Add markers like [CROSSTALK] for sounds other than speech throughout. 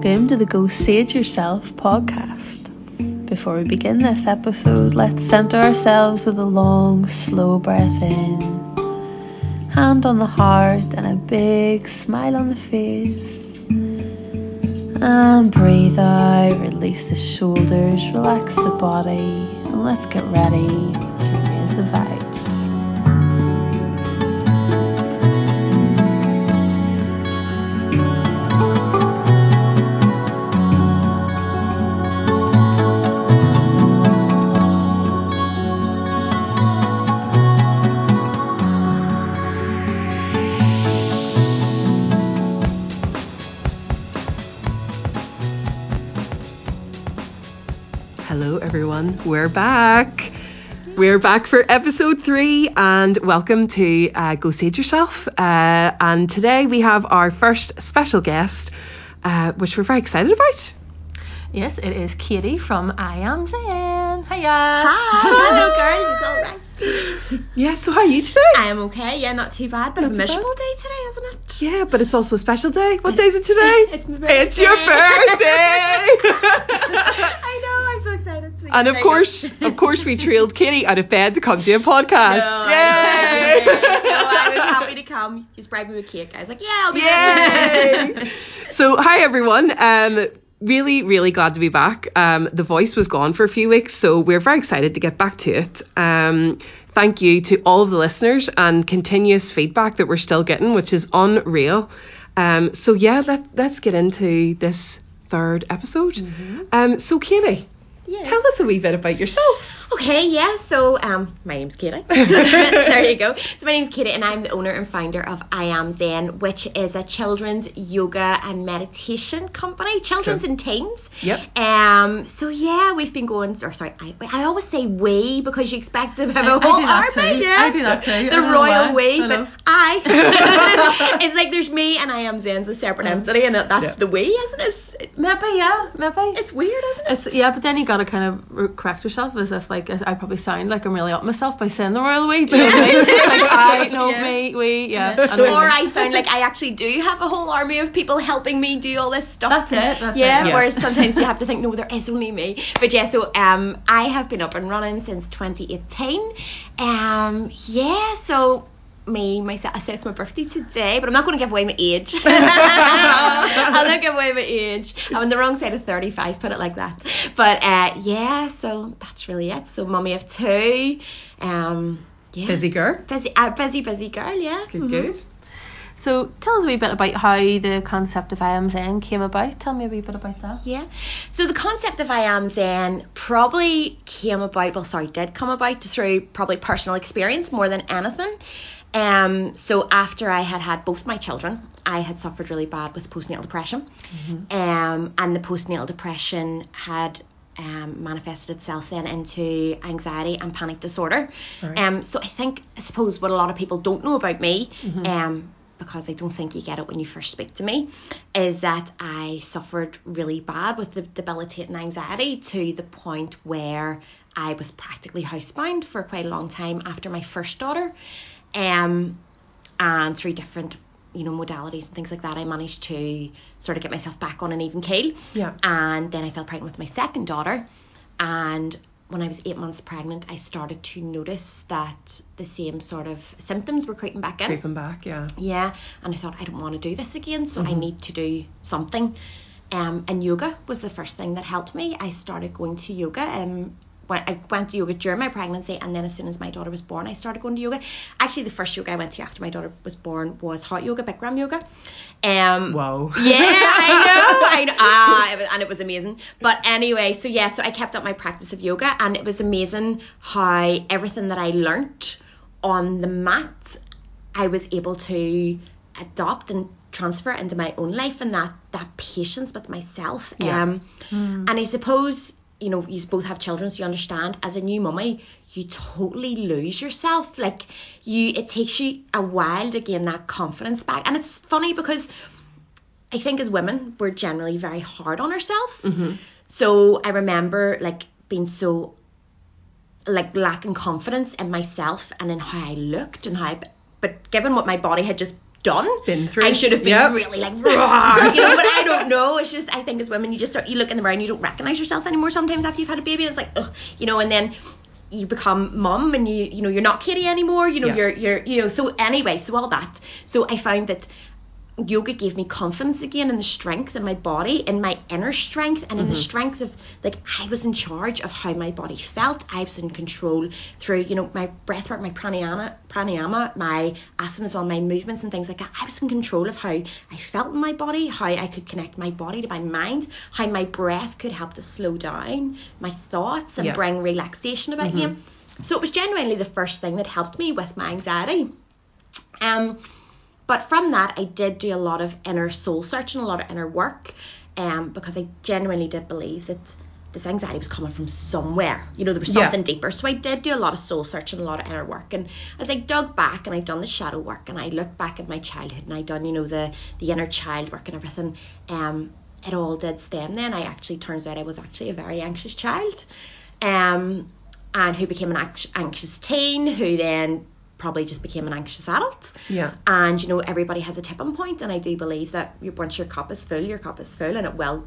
welcome to the Go Sage Yourself podcast. Before we begin this episode, let's center ourselves with a long, slow breath in, hand on the heart, and a big smile on the face. And breathe out, release the shoulders, relax the body, and let's get ready Hello, everyone. We're back. We're back for episode three, and welcome to uh, Go Sage Yourself. Uh, and today we have our first special guest, uh, which we're very excited about. Yes, it is Katie from I Am Zen. Hiya. Hi, [LAUGHS] hello girls, it's all right. Yeah, so how are you today? I am okay, yeah, not too bad, but a miserable bad. day today, isn't it? yeah, but it's also a special day. What [LAUGHS] day is it today? It's my birthday. It's your birthday. [LAUGHS] I know, I'm so excited. So and of course, of course, we trailed Katie out of bed to come to a podcast. No, Yay! I, no, I was happy to come. He's bribed me with cake. I was like, yeah, I'll be. Yay! so, hi everyone. Um, really, really glad to be back. Um, the voice was gone for a few weeks, so we're very excited to get back to it. Um, thank you to all of the listeners and continuous feedback that we're still getting, which is unreal. Um, so yeah, let let's get into this third episode. Um, so Katie, Yeah. tell us a wee bit about yourself. Okay, yeah. So, um, my name's Katie. [LAUGHS] there you go. So, my name's Katie, and I'm the owner and founder of I Am Zen, which is a children's yoga and meditation company, children's Cool. and teens. Yep. Um. So yeah, we've been going. Or sorry, I, I always say we because you expect to have I- a whole army. Yeah. I do that too. The don't know why. royal we, but. I. [LAUGHS] [LAUGHS] it's like there's me and I Am Zen's a separate entity, and that's Yeah. the we, isn't it? Maybe, yeah, maybe. It's weird, isn't it? It's yeah, but then you gotta kind of correct yourself as if like I probably sound like I'm really up myself by saying the royal we. Do you know what I mean? [LAUGHS] like I know Yeah. me, we, yeah. I know what you or. I sound like I actually do have a whole army of people helping me do all this stuff. That's it, that's it, yeah, yeah. Whereas sometimes you have to think, no, there is only me. But yeah, so um, I have been up and running since 2018. Um, yeah, so me said it's my birthday today, but I'm not going to give away my age. [LAUGHS] [LAUGHS] I'll not give away my age. I'm on the wrong side of 35. Put it like that. But uh, yeah, so that's really it. So mummy of two. Um, yeah. Busy girl. Busy, uh, busy, busy girl, yeah. Good, Mhm. good. So tell us a wee bit about how the concept of I Am Zen came about. Tell me a wee bit about that. Yeah. So the concept of I Am Zen probably came about, well, sorry, did come about through probably personal experience more than anything. Um, so after I had had both my children, I had suffered really bad with postnatal depression. Um, and the postnatal depression had um, manifested itself then into anxiety and panic disorder. Right. Um, so I think, I suppose, what a lot of people don't know about me, um, because I don't think you get it when you first speak to me, is that I suffered really bad with the debilitating anxiety to the point where I was practically housebound for quite a long time after my first daughter. Um, and through different you know modalities and things like that i managed to sort of get myself back on an even keel. Yeah. and then i fell pregnant with my second daughter. And when i was eight months pregnant i started to notice that the same sort of symptoms were creeping back in. Creeping back, yeah. yeah. And i thought i don't want to do this again so i need to do something. Um, and yoga was the first thing that helped me. I started going to yoga um, when I went to yoga during my pregnancy, and then as soon as my daughter was born, I started going to yoga. Actually, the first yoga I went to after my daughter was born was hot yoga, Bikram yoga. Um, Whoa. yeah, I know. [LAUGHS] I know. Ah, it was, and it was amazing. But anyway, so yeah, so I kept up my practice of yoga, and it was amazing how everything that I learnt on the mat, I was able to adopt and transfer into my own life, and that that patience with myself. Yeah. Um, and I suppose you know you both have children, so you understand. As a new mummy, you totally lose yourself. Like you, it takes you a while to gain that confidence back, and it's funny because. I think as women, we're generally very hard on ourselves. Mm-hmm. So I remember like being so like lacking confidence in myself and in how I looked and how I, but given what my body had just done. Been through. I should have been Yep. really like, [LAUGHS] you know, but I don't know. It's just, I think as women, you just start, you look in the mirror and you don't recognize yourself anymore sometimes after you've had a baby. It's like, ugh, you know, and then you become mum and you, you know, you're not Katie anymore, you know, Yeah. you're, you're, you know, so anyway, so all that. So I found that yoga gave me confidence again in the strength in my body, in my inner strength, and in the strength of like I was in charge of how my body felt. I was in control through you know my breath work, my pranayama, pranayama, my asanas on my movements and things like that. I was in control of how I felt in my body, how I could connect my body to my mind, how my breath could help to slow down my thoughts and Yeah. bring relaxation about me. So it was genuinely the first thing that helped me with my anxiety. Um, but from that, I did do a lot of inner soul searching, a lot of inner work, um, because I genuinely did believe that this anxiety was coming from somewhere. You know, there was Yeah. something deeper. So I did do a lot of soul searching, a lot of inner work. And as I dug back and I'd done the shadow work and I looked back at my childhood and I'd done, you know, the the inner child work and everything, um, it all did stem then. I actually turns out I was actually a very anxious child. Um and who became an anxious teen, who then probably just became an anxious adult. Yeah. And you know, everybody has a tipping point, and I do believe that you, once your cup is full, your cup is full, and it will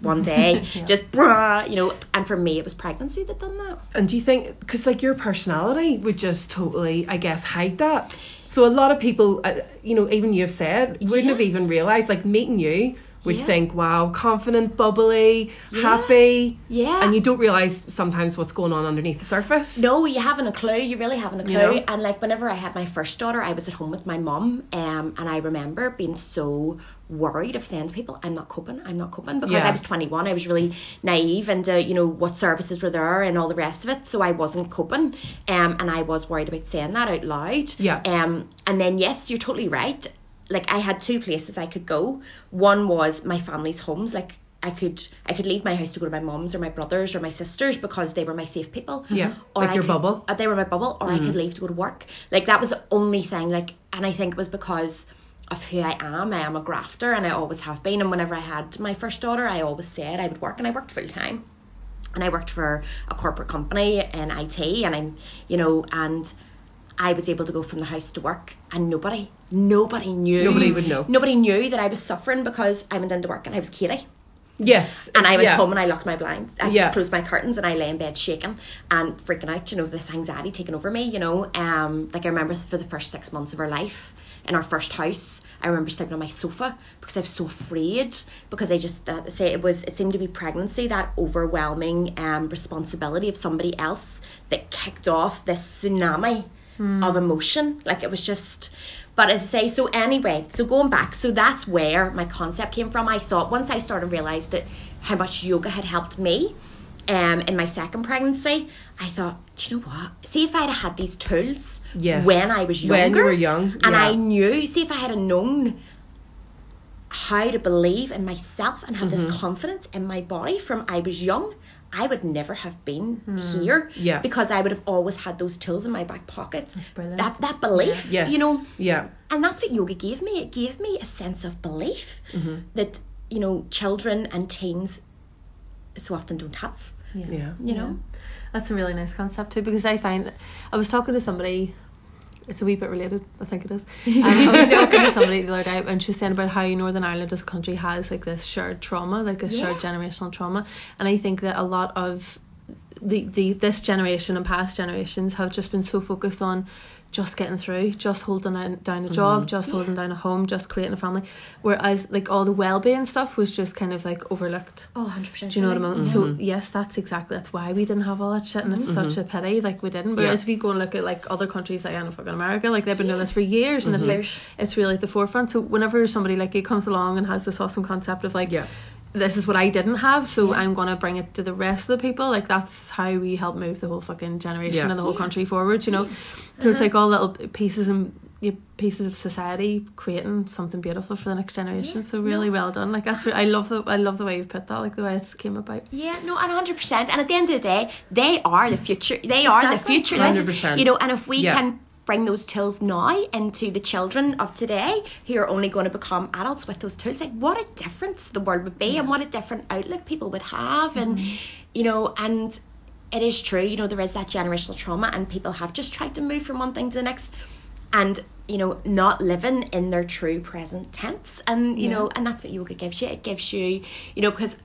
one [LAUGHS] day just brah, you know. And for me, it was pregnancy that done that. And do you think, because like your personality would just totally, I guess, hide that? So a lot of people, uh, you know, even you've said, wouldn't Yeah. have even realised, like meeting you would Yeah. think, wow, confident, bubbly, happy. Yeah. And you don't realise sometimes what's going on underneath the surface. No, you haven't a clue. You really haven't a clue. You know? And like whenever I had my first daughter, I was at home with my mum, um, and I remember being so worried of saying to people, "I'm not coping. I'm not coping," because Yeah. I was 21. I was really naive and uh, you know what services were there and all the rest of it. So I wasn't coping, um, and I was worried about saying that out loud. Yeah. Um, and then yes, you're totally right. Like I had two places I could go. One was my family's homes, like. I could I could leave my house to go to my mom's or my brother's or my sister's because they were my safe people. Yeah, Or like I your could- bubble. Mm. uh, they were my bubble, or I could leave to go to work. Like that was the only thing. Like, and I think it was because of who I am. I am a grafter, and I always have been. And whenever I had my first daughter, I always said I would work, and I worked full time. And I worked for a corporate company in IT, and I'm, you know, and I was able to go from the house to work, and nobody, nobody knew. Nobody would know. Nobody knew that I was suffering because I went into work and I was Katie. Yes. And I went yeah. home and I locked my blinds. I Yeah. closed my curtains and I lay in bed shaking and freaking out, you know, this anxiety taking over me, you know. Um, like I remember for the first six months of our life in our first house, I remember sleeping on my sofa because I was so afraid because I just uh, say it was it seemed to be pregnancy that overwhelming um responsibility of somebody else that kicked off this tsunami of emotion. Like it was just but as I say, so anyway, so going back, so that's where my concept came from. I thought once I started realised that how much yoga had helped me um in my second pregnancy, I thought, do you know what? See if I'd had these tools Yes. when I was younger. When you were young, And yeah. I knew, see if I had known how to believe in myself and have Mm-hmm. this confidence in my body from I was young, I would never have been here. Hmm. Yeah. Because I would have always had those tools in my back pocket. That that belief. Yes. You know, Yeah. and that's what yoga gave me. It gave me a sense of belief Mm-hmm. that, you know, children and teens so often don't have. Yeah. You know? That's a really nice concept too because I find that I was talking to somebody it's a wee bit related, I think it is. [LAUGHS] Um, I was talking to somebody the other day and she was saying about how Northern Ireland as a country has like this shared trauma, like a shared generational trauma. And I think that a lot of the, the this generation and past generations have just been so focused on just getting through, just holding down, down a job, just holding down a home, just creating a family. Whereas like all the well being stuff was just kind of like overlooked. Oh, 100%. Do you know what I mean? really. So yes, that's exactly that's why we didn't have all that shit, and it's such a pity. Like we didn't. Whereas if you go and look at like other countries, like I know fucking America, like they've been doing this for years, and it's like it's really at the forefront. So whenever somebody like you comes along and has this awesome concept of like, Yeah. This is what I didn't have, so I'm gonna bring it to the rest of the people. Like that's how we help move the whole fucking generation Yeah. and the whole country forward. You know. So it's uh-huh. like all little pieces and you know, pieces of society creating something beautiful for the next generation. So really well done. Like that's I love the I love the way you put that. Like the way it came about. Yeah, no, and hundred percent. And at the end of the day, they are the future. They are the future. This is- 100%. You know, and if we Yeah. can bring those tools now into the children of today who are only going to become adults with those tools, like what a difference the world would be and what a different outlook people would have, and mm-hmm. you know, and it is true. You know, there is that generational trauma, and people have just tried to move from one thing to the next. And you know, not living in their true present tense. And, you know, and that's what yoga gives you. It gives you, you know, because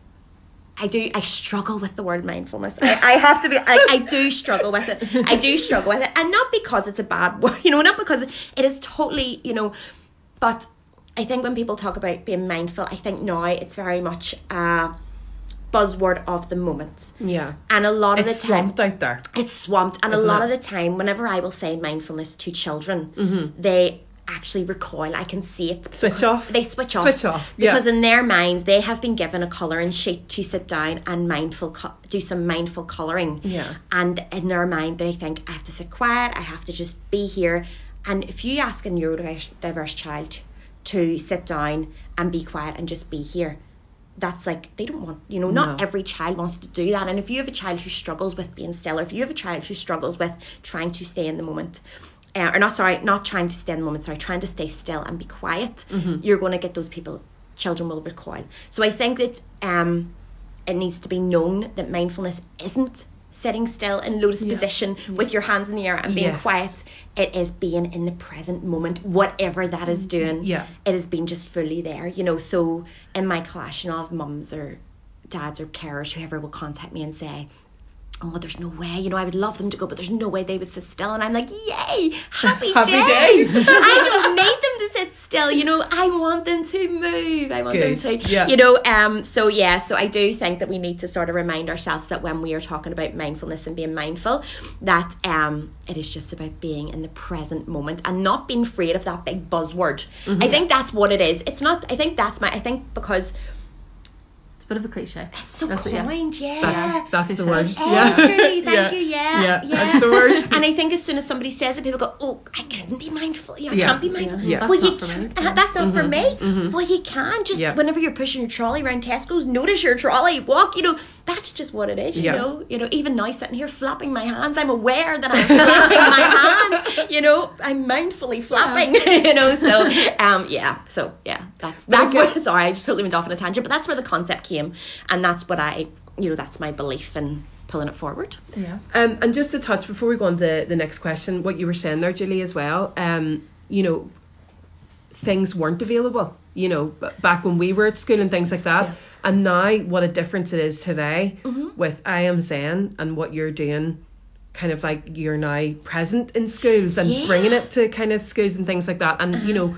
I do I struggle with the word mindfulness. I, I have to be like I do struggle with it. I do struggle with it. And not because it's a bad word, [LAUGHS] you know, not because it is totally, you know, but I think when people talk about being mindful, I think now it's very much a buzzword of the moment. Yeah. And a lot of It's the time swamped out there. it's swamped and a lot it? of the time whenever i will say mindfulness to children Mm-hmm. they actually recoil i can see it Switch off. they switch off Switch off, yeah. because in their mind they have been given a colouring sheet to sit down and mindful co- do some mindful colouring Yeah. and in their mind they think i have to sit quiet i have to just be here and if you ask a neurodiverse diverse child to sit down and be quiet and just be here that's like they don't want you know not No. every child wants to do that and if you have a child who struggles with being still or if you have a child who struggles with trying to stay in the moment uh, or not sorry not trying to stay in the moment sorry trying to stay still and be quiet you're going to get those people children will recoil. So i think that um it needs to be known that mindfulness isn't sitting still in lotus position with your hands in the air and being Yes. quiet. It is being in the present moment whatever that is doing. Yeah. it has been just fully there, you know. So in my class, you know, have mums or dads or carers, whoever will contact me and say, Oh, there's no way, you know, I would love them to go, but there's no way they would sit still. And I'm like, Yay, happy, [LAUGHS] Happy days. days. [LAUGHS] I don't need them to sit still, you know, I want them to move. I want Good, them to yeah. you know, um so yeah, so I do think that we need to sort of remind ourselves that when we are talking about mindfulness and being mindful, that um it is just about being in the present moment and not being afraid of that big buzzword. Mm-hmm. I think that's what it is. It's not I think that's my I think because bit of a cliche. it's so That's it, yeah. kind, yeah. That's, that's the word. Yeah. thank [LAUGHS] Yeah. you, yeah, Yeah, yeah. that's the word. And I think as soon as somebody says it, people go, "Oh, I couldn't be mindful. Yeah, I Yeah. can't be mindful." Yeah. Well, That's you not for can. me. uh, That's not for me. mhm. Well, you can just whenever you're pushing your trolley around Tesco's, notice your trolley, walk. You know, that's just what it is. You Yeah. know, you know. Even now, sitting here flapping my hands, I'm aware that I'm [LAUGHS] flapping my hands. You know, I'm mindfully flapping. [LAUGHS] you know, so um, yeah. So yeah, that's that's where. [LAUGHS] Sorry, I just totally went off on a tangent, but that's where the concept came, and that's what I, you know, that's my belief in pulling it forward. Yeah. Um, and just to touch before we go on to the next question, what you were saying there, Julie, as well. Um, you know, things weren't available. You know, back when we were at school and things like that. Yeah. And now, what a difference it is today Mhm. with I am Zen and what you're doing. Kind of like you're now present in schools and Yeah. bringing it to kind of schools and things like that. And you know,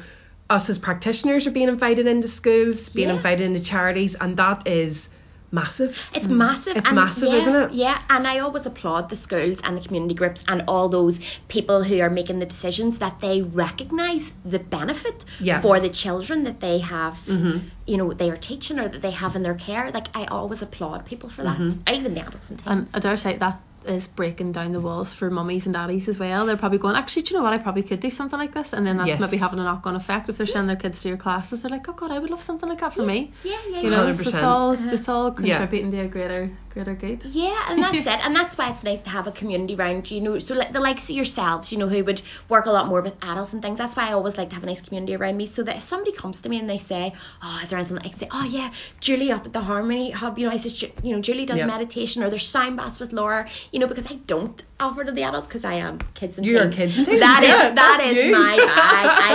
us as practitioners are being invited into schools, being Yeah. invited into charities, and that is massive. It's massive. Mm. It's and massive, yeah, isn't it? Yeah, and I always applaud the schools and the community groups and all those people who are making the decisions that they recognise the benefit Yeah. for the children that they have, Mhm. you know, they are teaching or that they have in their care. Like I always applaud people for that, Mm-hmm. even the adults and teens. And I dare say that is breaking down the walls for mummies and daddies as well. They're probably going, actually, do you know what? I probably could do something like this. And then that's Yes. maybe having a knock on effect if they're sending their kids to your classes. They're like, oh God, I would love something like that for me. yeah, yeah, You yeah. know, so it's 100%. all, uh-huh. it's all Yeah. contributing to a greater, greater good. Yeah, and that's [LAUGHS] it, and that's why it's nice to have a community around you know. So like the likes of yourselves, you know, who would work a lot more with adults and things. That's why I always like to have a nice community around me, so that if somebody comes to me and they say, "Oh, is there anything?" I can say, "Oh yeah, Julie up at the Harmony Hub, you know, I says, you know, Julie does meditation, or there's sound baths with Laura, you know, because I don't offer to the adults because I am kids and You're teens. kids and teens, That is yeah, that that's you. my bag.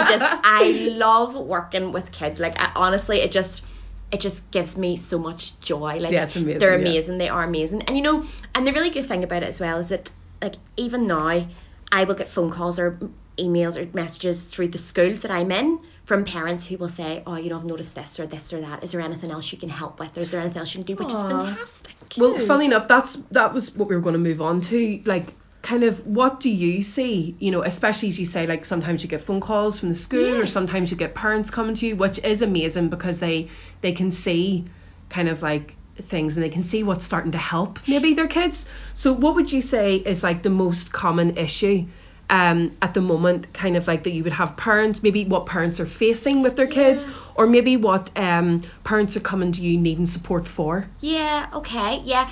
I [LAUGHS] just I love working with kids. Like I, honestly, it just it just gives me so much joy. Like Yeah, amazing, they're yeah. amazing. They are amazing. And you know, and the really good thing about it as well is that like even now, I will get phone calls or emails or messages through the schools that I'm in from parents who will say, "Oh, you know, I've noticed this or this or that. Is there anything else you can help with? Or is there anything else you can do?" Which Aw. is fantastic. Well, funny enough, that's that was what we were going to move on to. Like, kind of, what do you see? You know, especially as you say, like sometimes you get phone calls from the school, Yeah. or sometimes you get parents coming to you, which is amazing because they they can see kind of like things and they can see what's starting to help maybe their kids. So, what would you say is like the most common issue? Um, at the moment, kind of like that you would have parents, maybe what parents are facing with their kids, Yeah. or maybe what um, parents are coming to you needing support for. Yeah, okay, yeah.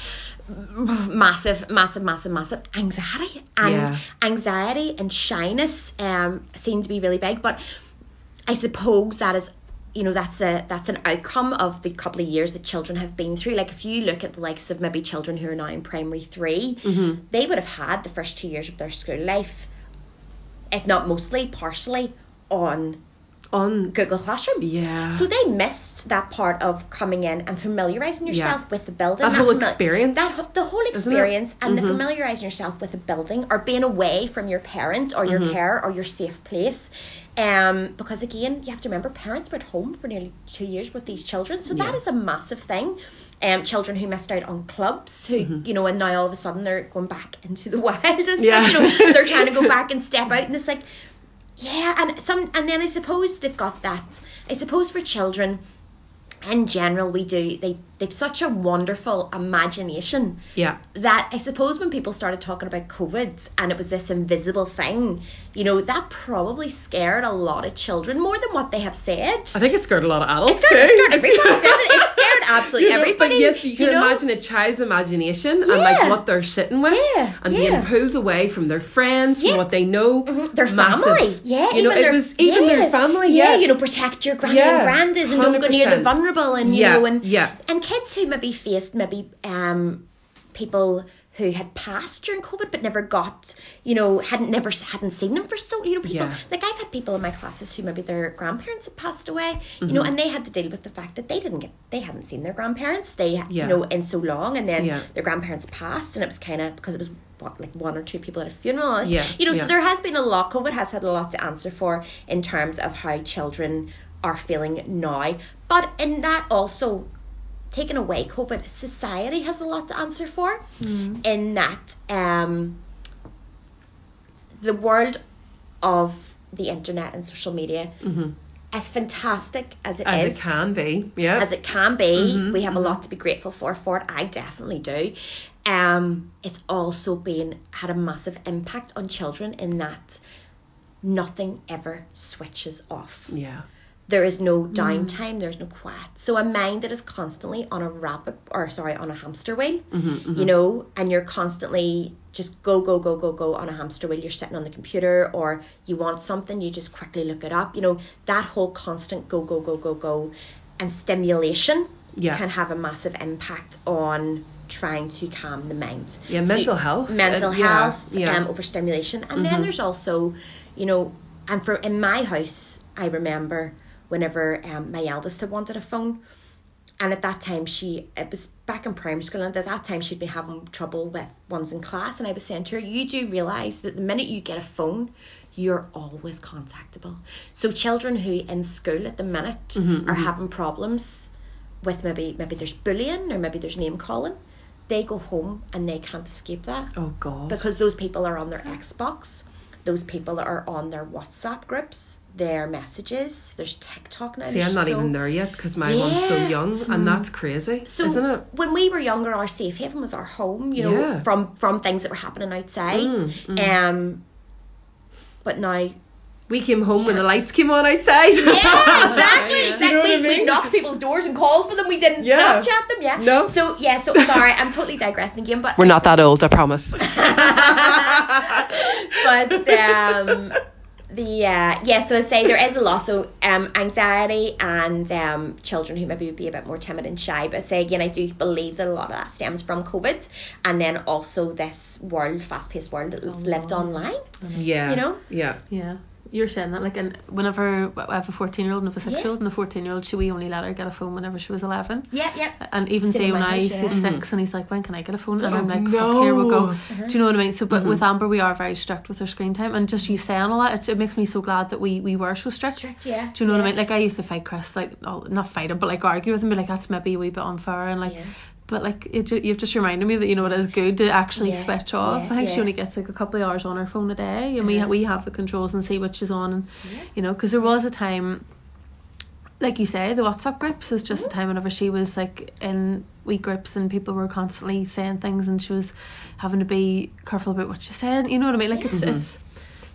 Massive, massive, massive, massive anxiety. And Yeah. anxiety and shyness um seem to be really big, but I suppose that is you know that's a that's an outcome of the couple of years that children have been through. Like if you look at the likes of maybe children who are now in primary 3 Mm-hmm. they would have had the first two years of their school life if not mostly, partially on On Google Classroom. yeah. So they missed that part of coming in and familiarizing yourself Yeah. with the building. That whole fami- experience, That the whole experience and Mhm. the familiarizing yourself with the building or being away from your parent or your Mhm. care or your safe place. Um, because again, you have to remember parents were at home for nearly two years with these children, so that Yeah. is a massive thing. Um, children who missed out on clubs, who Mhm. you know, and now all of a sudden they're going back into the [LAUGHS] wild and. Yeah. You know, they're trying to go [LAUGHS] back and step out, and it's like, yeah, and some, and then I suppose they've got that. I suppose for children, in general, we do. They they've such a wonderful imagination yeah. that I suppose when people started talking about COVID and it was this invisible thing, you know, that probably scared a lot of children more than what they have said. I think it scared a lot of adults It scared, it scared everybody. [LAUGHS] definitely. It scared absolutely You know, everybody. But yes, you can know? imagine a child's imagination and like what they're sitting with Yeah, and yeah. being pulled away from their friends, Yeah. from what they know. Mhm, Their Massive. family, yeah, You know, even it their, was even their family, yeah, yeah. you know, protect your granny Yeah, and grandies and don't go near the vulnerable and you Yeah, know and yeah. and kids who maybe faced maybe um people who had passed during COVID but never got, you know, hadn't never hadn't seen them for so, you know, people Yeah. like I've had people in my classes who maybe their grandparents had passed away, you mm-hmm. know, and they had to deal with the fact that they didn't get, they hadn't seen their grandparents, they, Yeah. you know, in so long, and then Yeah. their grandparents passed, and it was kind of because it was what like one or two people at a funeral, Yeah, you know, so there has been a lot. COVID has had a lot to answer for in terms of how children are feeling now, but in that also taking away COVID, society has a lot to answer for Mm. in that um, the world of the internet and social media, hmm as fantastic as it As is, it can be. Yeah. as it can be, Mhm, we have a mhm. lot to be grateful for. For it, I definitely do. Um, it's also been had a massive impact on children in that nothing ever switches off. yeah. There is Mm. no downtime. There's no quiet. So a mind that is constantly on a rapid, or sorry, on a hamster wheel. hmm You know, and you're constantly just go, go, go, go, go on a hamster wheel. You're sitting on the computer, or you want something, you just quickly look it up. You know, that whole constant go, go, go, go, go, and stimulation Yeah. can have a massive impact on trying to calm the mind. Yeah, So mental health. mental Uh, yeah, health, yeah. um, overstimulation, and Mhm. then there's also, you know, and for in my house, I remember whenever um, my eldest had wanted a phone, and at that time she it was back in primary school, and at that time she'd been having trouble with ones in class, and I was saying to her, you do realise that the minute you get a phone, you're always contactable. So children who in school at the minute Mhm, are mhm. having problems with maybe maybe there's bullying or maybe there's name calling, they go home and they can't escape that Oh God. because those people are on their Xbox, those people are on their WhatsApp groups, their messages. There's TikTok now. See, I'm not so- even there yet because my one's so young, and that's crazy, So isn't it? when we were younger, our safe haven was our home. You know, Yeah. from from things that were happening outside. Mm, mm. Um, but now. We came home when the lights came on outside. Yeah, exactly. [LAUGHS] Yeah. exactly. Do you know what I we, we knocked people's doors and called for them. We didn't Yeah. Snapchat them. Yeah. No. So yeah. So sorry, I'm totally digressing again. But We're not that old, I promise. [LAUGHS] but um, the uh, yeah, so I say there is a lot. So um, anxiety and um, children who maybe would be a bit more timid and shy. But I say again, I do believe that a lot of that stems from COVID, and then also this world, fast-paced world that's lived online. Yeah. You know? Yeah. Yeah. You're saying that like and whenever I have a 14 year old and I have a 6 year old and the 14 year old she we only let her get a phone whenever she was 11 Yeah, yeah. and even Same in Theo my now house, he's yeah. he's six and he's like when can I get a phone and I'm Oh, like fuck here we go. Uh-huh. do you know what I mean so but with Amber we are very strict with her screen time and just you saying all that it's, it makes me so glad that we we were so strict Strict, yeah, do you know what I mean like I used to fight Chris like oh, not fight him but like argue with him be like that's maybe a wee bit unfair and like Yeah. But like it, you've just reminded me that you know it is good to actually Yeah, switch off. yeah, I think she only gets like a couple of hours on her phone a day, and we we have the controls and see which is on, and Yeah. you know, because there was a time, like you say, the WhatsApp groups is Mm-hmm. just a time whenever she was like in wee groups and people were constantly saying things, and she was having to be careful about what she said. You know what I mean? Like it's Mhm. it's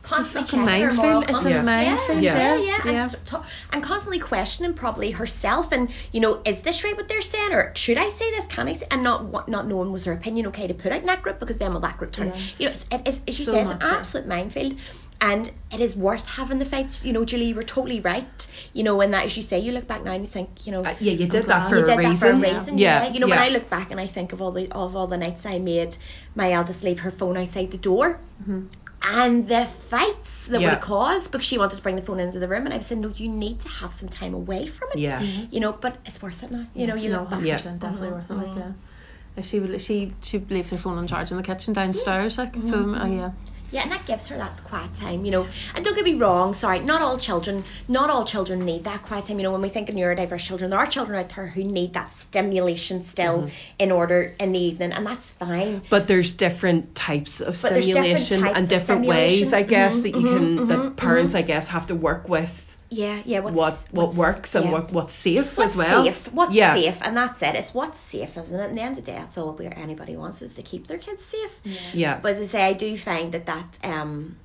constantly fucking checking her moral. It's a compass. minefield, yeah, yeah. yeah, yeah, Yeah. And, so- and constantly questioning probably herself and you know is this right what they're saying or should I say this can I say and not what not knowing was her opinion okay to put out in that group because then will that group turn Yes. you know it's, as you So say it's an much, yeah. absolute minefield and it is worth having the fights you know Julie you were totally right you know when that as you say you look back now and you think you know Uh, yeah, you did that for you a did reason. that for a reason, yeah. Yeah. You know, when. I look back and I think of all the of all the nights I made my eldest leave her phone outside the door, Mhm. And the fights that Yeah. would cause because she wanted to bring the phone into the room and I was saying no you need to have some time away from it Yeah. Mm-hmm. you know but it's worth it now you know you no, look back 100% Yeah. definitely mm-hmm. worth it. Like, mm-hmm. yeah. She will- she she leaves her phone on charge in the kitchen downstairs. Like so, uh, yeah. Yeah and that gives her that quiet time you know and don't get me wrong sorry not all children not all children need that quiet time you know when we think of neurodiverse children there are children out there who need that stimulation still Mm-hmm. in order in the evening and that's fine But there's different types of But there's different stimulation types and different ways, I stimulation. guess, Mhm, that you can mhm, that mhm, parents, I guess, have to work with yeah yeah what's, what what what's- works and yeah. what what's safe What's as well. safe? What's yeah. safe? And that's it. It's what's safe, isn't it? In the end of the day, that's all we, anybody wants is to keep their kids safe. Yeah. But as I say, I do find that that um,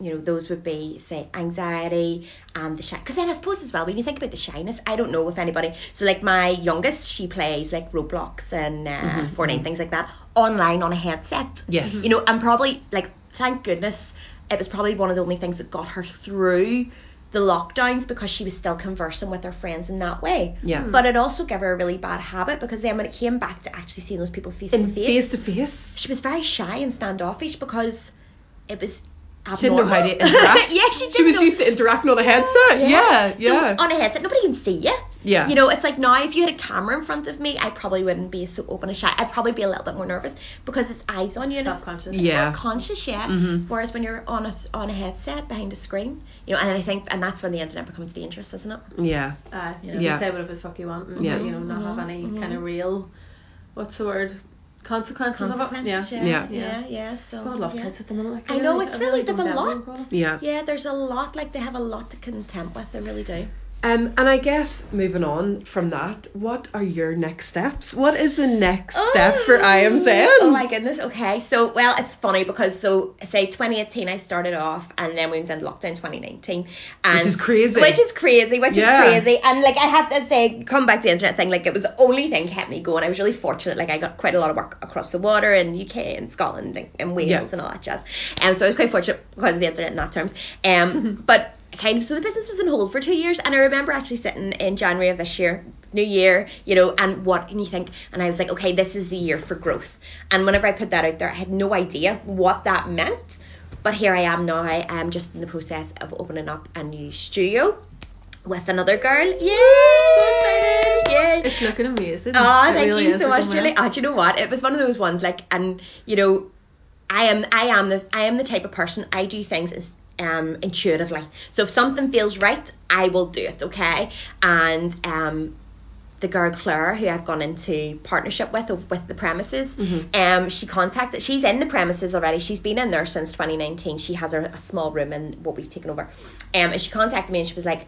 you know, those would be say anxiety and the shy. Because then I suppose as well, when you think about the shyness, I don't know if anybody. So like my youngest, she plays like Roblox and uh, Mhm, Fortnite things like that online on a headset. Yes. You know, and probably like thank goodness it was probably one of the only things that got her through the lockdowns because she was still conversing with her friends in that way. Yeah. But it also gave her a really bad habit because then when it came back to actually seeing those people face to face, face to face. she was very shy and standoffish because it was She didn't know how to interact. [LAUGHS] yeah, she didn't She was know. used to interacting on a headset. Yeah, yeah. So on a headset, nobody can see you. Yeah. You know, it's like now if you had a camera in front of me, I probably wouldn't be so open and shy. I'd probably be a little bit more nervous because it's eyes on you and it's Self-conscious. it's Yeah. self-conscious, yeah. Mhm. Whereas when you're on a s- on a headset behind a screen, you know, and I think and that's when the internet becomes dangerous, isn't it? yeah. Uh, you know, Yeah. say whatever the fuck you want and Yeah. you know not have Mhm, any mhm. kind of real what's the word consequences, of it. Consequences, Yeah. yeah, Yeah. yeah, yeah. So God, I love yeah. kids at the moment. Like, I know, really- it's I really- don't they've a lot. Yeah. Yeah, there's a lot like they have a lot to contend with. They really do. Um, and I guess moving on from that, what are your next steps? What is the next step for I am Zen? Oh my goodness. Okay. So well, it's funny because so say 2018 I started off, and then we went into lockdown 2019, and Which is crazy. Which is crazy. Which Yeah. is crazy. And like I have to say, come back to the internet thing. Like it was the only thing kept me going. I was really fortunate. Like I got quite a lot of work across the water in UK and Scotland and, and Wales Yeah. and all that jazz. And so I was quite fortunate because of the internet in that terms. Um, [LAUGHS] but kind of so the business was on hold for two years and I remember actually sitting in January of this year new year you know and what and you think and I was like okay this is the year for growth and whenever I put that out there I had no idea what that meant but here I am now I am just in the process of opening up a new studio with another girl yay yay It's looking amazing. Oh, It thank really you so much, Julie. Oh, do you know what? It was one of those ones like, and you know, I am, I am the, I am the type of person. I do things as, um intuitively. So if something feels right, I will do it. Okay, and um. The girl Claire, who I've gone into partnership with with the premises, Mm-hmm. um, she contacted. She's in the premises already. She's been in there since 2019. She has a, a small room in what we've taken over, um, and she contacted me and she was like,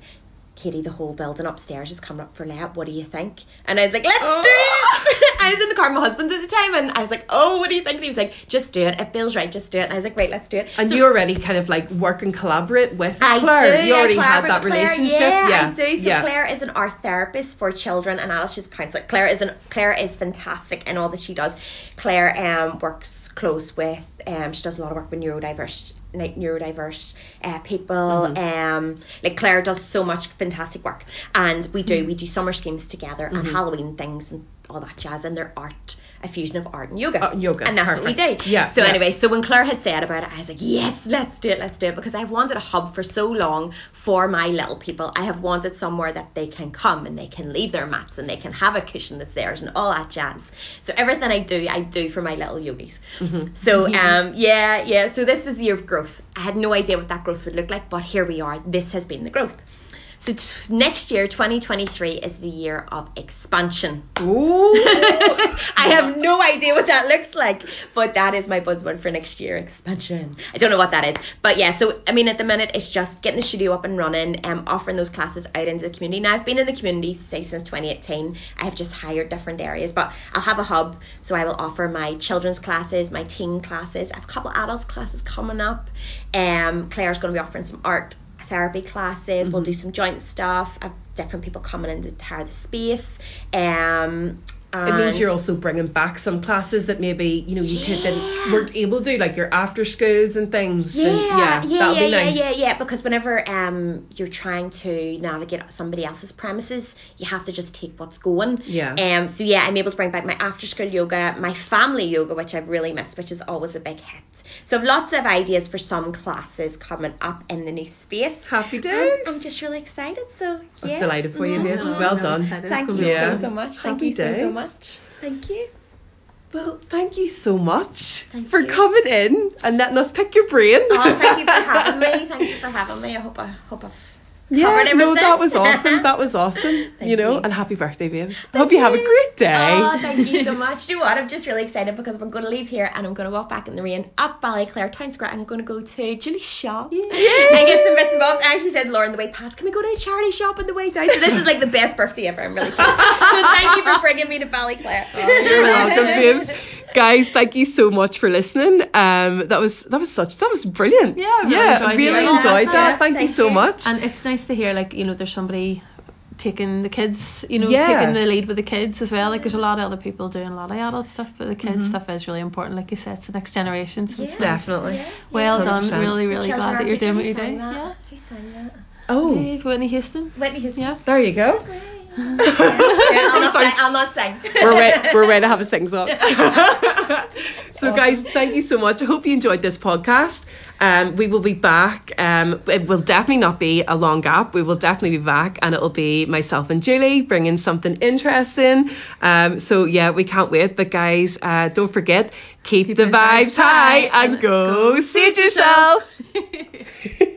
Katie, the whole building upstairs is coming up for let. What do you think? And I was like, let's do it. [LAUGHS] I was in the car with my husband at the time, and I was like, oh, what do you think? And he was like, just do it. It feels right. Just do it. And I was like, right, let's do it. And So- you already kind of like work and collaborate with I Claire. do. you already had that Claire. relationship. Yeah, yeah. I do. So yeah. Claire is an art therapist for children, and Alice is a counsellor. Claire is an Claire is fantastic in all that she does. Claire um works close with um she does a lot of work with neurodiverse like neurodiverse uh, people Mm-hmm. um like Claire does so much fantastic work and we do we do summer schemes together and Mm-hmm. Halloween things and all that jazz and they're art a fusion of art and yoga. Uh, yoga, and that's what we perfect. do. Yeah, so yeah. anyway so when Claire had said about it I was like yes let's do it let's do it because I've wanted a hub for so long for my little people. I have wanted somewhere that they can come and they can leave their mats and they can have a cushion that's theirs and all that jazz. So everything I do I do for my little yogis. Mm-hmm. so um yeah yeah so this was the year of growth. I had no idea what that growth would look like but here we are. This has been the growth so t- next year 2023 is the year of expansion Ooh. [LAUGHS] I have no idea what that looks like, but that is my buzzword for next year expansion. I don't know what that is, but yeah. So I mean, at the minute, it's just getting the studio up and running, um, offering those classes out into the community. Now I've been in the community say since 2018. I have just hired different areas, but I'll have a hub, so I will offer my children's classes, my teen classes. I have a couple adults classes coming up. Um, Claire's going to be offering some art therapy classes. We'll do some joint stuff. I've different people coming in to hire the space. Um, It means you're also bringing back some classes that maybe you know you could didn't weren't able to do, like your after schools and things. Yeah, and yeah, yeah, yeah, that'll yeah, be nice. yeah, yeah. Because whenever um you're trying to navigate somebody else's premises, you have to just take what's going. Yeah. Um. So yeah, I'm able to bring back my after school yoga, my family yoga, which I've really missed, which is always a big hit. So I've lots of ideas for some classes coming up in the new space. Happy And days. I'm just really excited. So I yeah. delighted for you, Mhm. babes. Well I'm done. excited. Thank you Yeah. so, so much. Thank Happy you so, so much. Thank you. Well, thank you so much Thank for you. coming in and letting us pick your brain. Oh, thank you for [LAUGHS] having me. Thank you for having me. I hope I hope I've Yeah, no, that was awesome. That was awesome. [LAUGHS] You know, you. and happy birthday, babes. Thank Hope you have a great day. Oh, thank you so [LAUGHS] much. Do you know what? I'm just really excited because we're going to leave here and I'm going to walk back in the rain up Ballyclare Town Square. I'm going to go to Julie's shop and get some bits and bobs. I actually said, Lauren, the way past, can we go to the charity shop on the way down? So this is like the best birthday ever. I'm really pleased. So thank you for bringing me to Ballyclare. [LAUGHS] Oh, You're welcome, babes. Guys, thank you so much for listening. Um, that was that was such that was brilliant. Yeah, I really yeah, enjoyed really hearing enjoyed that. that. Yeah, Thank, you so you. much. And it's nice to hear like you know there's somebody taking the kids, you know, Yeah. taking the lead with the kids as well. Like there's a lot of other people doing a lot of adult stuff, but the kids stuff is really important. Like you said, it's the next generation. So it's Mm-hmm. Yeah. nice. Definitely. Yeah, Well done. 100%. Really, really glad that you're doing what you're doing. that? Yeah. Who sang that? Oh, Dave, Whitney Houston. Whitney Houston. Yeah. there you go. Yeah, I'm, not sing, I'll not sing. we're ready, we're ready to have a sing song. [LAUGHS] so guys, thank you so much. I hope you enjoyed this podcast. Um, we will be back. Um, it will definitely not be a long gap. We will definitely be back, and it will be myself and Julie bringing something interesting. Um, so yeah, we can't wait. But guys, uh, don't forget keep, the, vibes high and go, see it yourself. [LAUGHS]